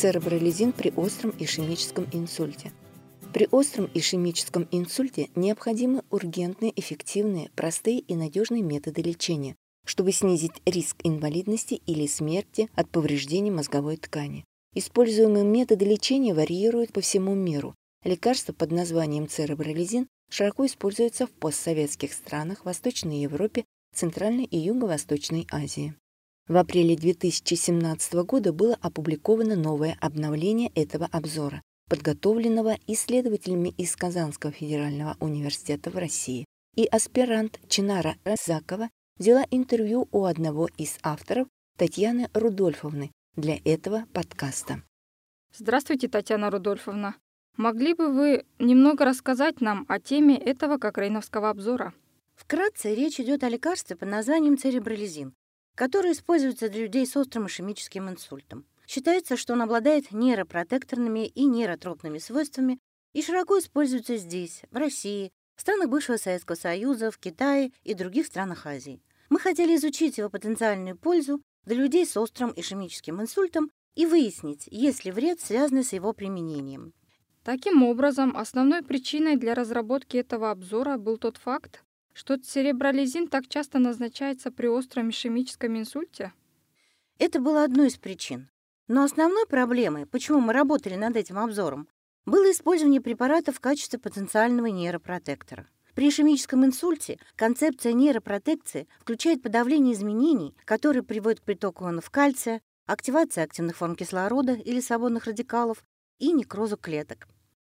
Церебролизин при остром ишемическом инсульте. При остром ишемическом инсульте необходимы ургентные, эффективные, простые и надежные методы лечения, чтобы снизить риск инвалидности или смерти от повреждений мозговой ткани. Используемые методы лечения варьируют по всему миру. Лекарство под названием церебролизин широко используется в постсоветских странах, Восточной Европе, Центральной и Юго-Восточной Азии. В апреле 2017 года было опубликовано новое обновление этого обзора, подготовленного исследователями из Казанского федерального университета в России. И аспирант Чинара Разакова взяла интервью у одного из авторов Татьяны Рудольфовны для этого подкаста. Здравствуйте, Татьяна Рудольфовна. Могли бы вы немного рассказать нам о теме этого кокрейновского обзора? Вкратце речь идет о лекарстве под названием церебролизин, которое используется для людей с острым ишемическим инсультом. Считается, что он обладает нейропротекторными и нейротропными свойствами и широко используется здесь, в России, в странах бывшего Советского Союза, в Китае и других странах Азии. Мы хотели изучить его потенциальную пользу для людей с острым ишемическим инсультом и выяснить, есть ли вред, связанный с его применением. Таким образом, основной причиной для разработки этого обзора был тот факт, что церебролизин так часто назначается при остром ишемическом инсульте? Это было одной из причин. Но основной проблемой, почему мы работали над этим обзором, было использование препарата в качестве потенциального нейропротектора. При ишемическом инсульте концепция нейропротекции включает подавление изменений, которые приводят к притоку ионов кальция, активации активных форм кислорода или свободных радикалов и некрозу клеток.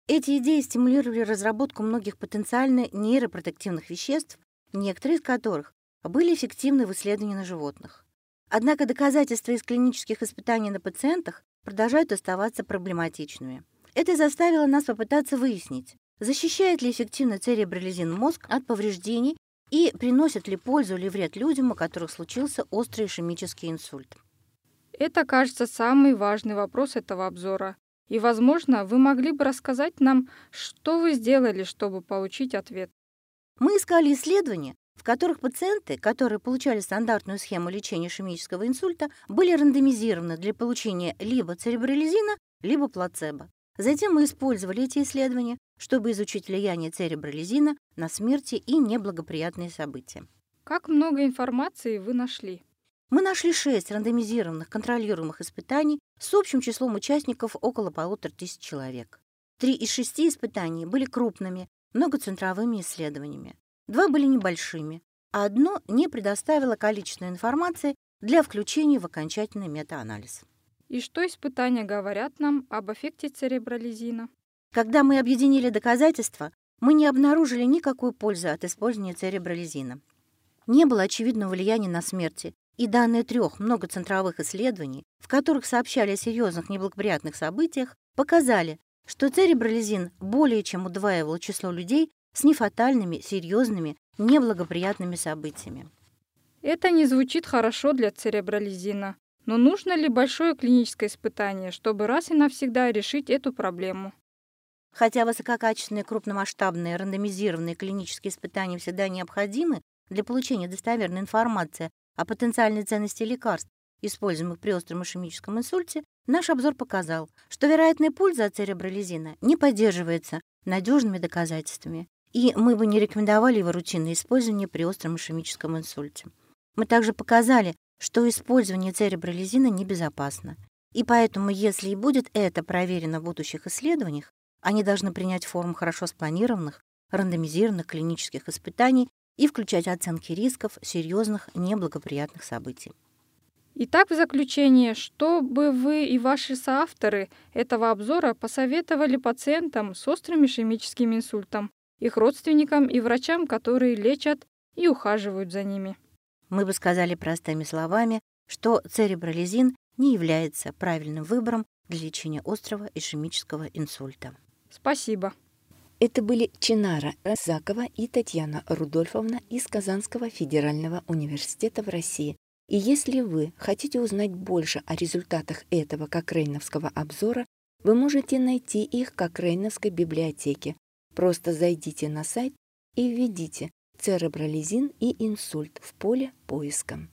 Эти идеи стимулировали разработку многих потенциально нейропротективных веществ, некоторые из которых были эффективны в исследовании на животных. Однако доказательства из клинических испытаний на пациентах продолжают оставаться проблематичными. Это заставило нас попытаться выяснить, защищает ли эффективно церебролизин мозг от повреждений и приносит ли пользу или вред людям, у которых случился острый ишемический инсульт. Это, кажется, самый важный вопрос этого обзора. И, возможно, вы могли бы рассказать нам, что вы сделали, чтобы получить ответ. Мы искали исследования, в которых пациенты, которые получали стандартную схему лечения ишемического инсульта, были рандомизированы для получения либо церебролизина, либо плацебо. Затем мы использовали эти исследования, чтобы изучить влияние церебролизина на смерти и неблагоприятные события. Как много информации вы нашли? Мы нашли шесть рандомизированных контролируемых испытаний с общим числом участников около полутора тысяч человек. Три из шести испытаний были крупными, многоцентровыми исследованиями. Два были небольшими, а одно не предоставило количественной информации для включения в окончательный метаанализ. И что испытания говорят нам об эффекте церебролизина? Когда мы объединили доказательства, мы не обнаружили никакой пользы от использования церебролизина. Не было очевидного влияния на смерти, и данные трех многоцентровых исследований, в которых сообщали о серьезных неблагоприятных событиях, показали, что церебролизин более чем удваивал число людей с нефатальными, серьезными, неблагоприятными событиями. Это не звучит хорошо для церебролизина. Но нужно ли большое клиническое испытание, чтобы раз и навсегда решить эту проблему? Хотя высококачественные крупномасштабные рандомизированные клинические испытания всегда необходимы для получения достоверной информации о потенциальной ценности лекарств, используемых при остром ишемическом инсульте, наш обзор показал, что вероятная польза от церебролизина не поддерживается надежными доказательствами, и мы бы не рекомендовали его рутинное использование при остром ишемическом инсульте. Мы также показали, что использование церебролизина небезопасно, и поэтому, если и будет это проверено в будущих исследованиях, они должны принять форму хорошо спланированных, рандомизированных клинических испытаний и включать оценки рисков серьезных неблагоприятных событий. Итак, в заключение, что бы вы и ваши соавторы этого обзора посоветовали пациентам с острым ишемическим инсультом, их родственникам и врачам, которые лечат и ухаживают за ними? Мы бы сказали простыми словами, что церебролизин не является правильным выбором для лечения острого ишемического инсульта. Спасибо. Это были Чинара Разакова и Татьяна Рудольфовна из Казанского федерального университета в России. И если вы хотите узнать больше о результатах этого Кокрейновского обзора, вы можете найти их в Кокрейновской библиотеке. Просто зайдите на сайт и введите церебролизин и инсульт в поле поиска.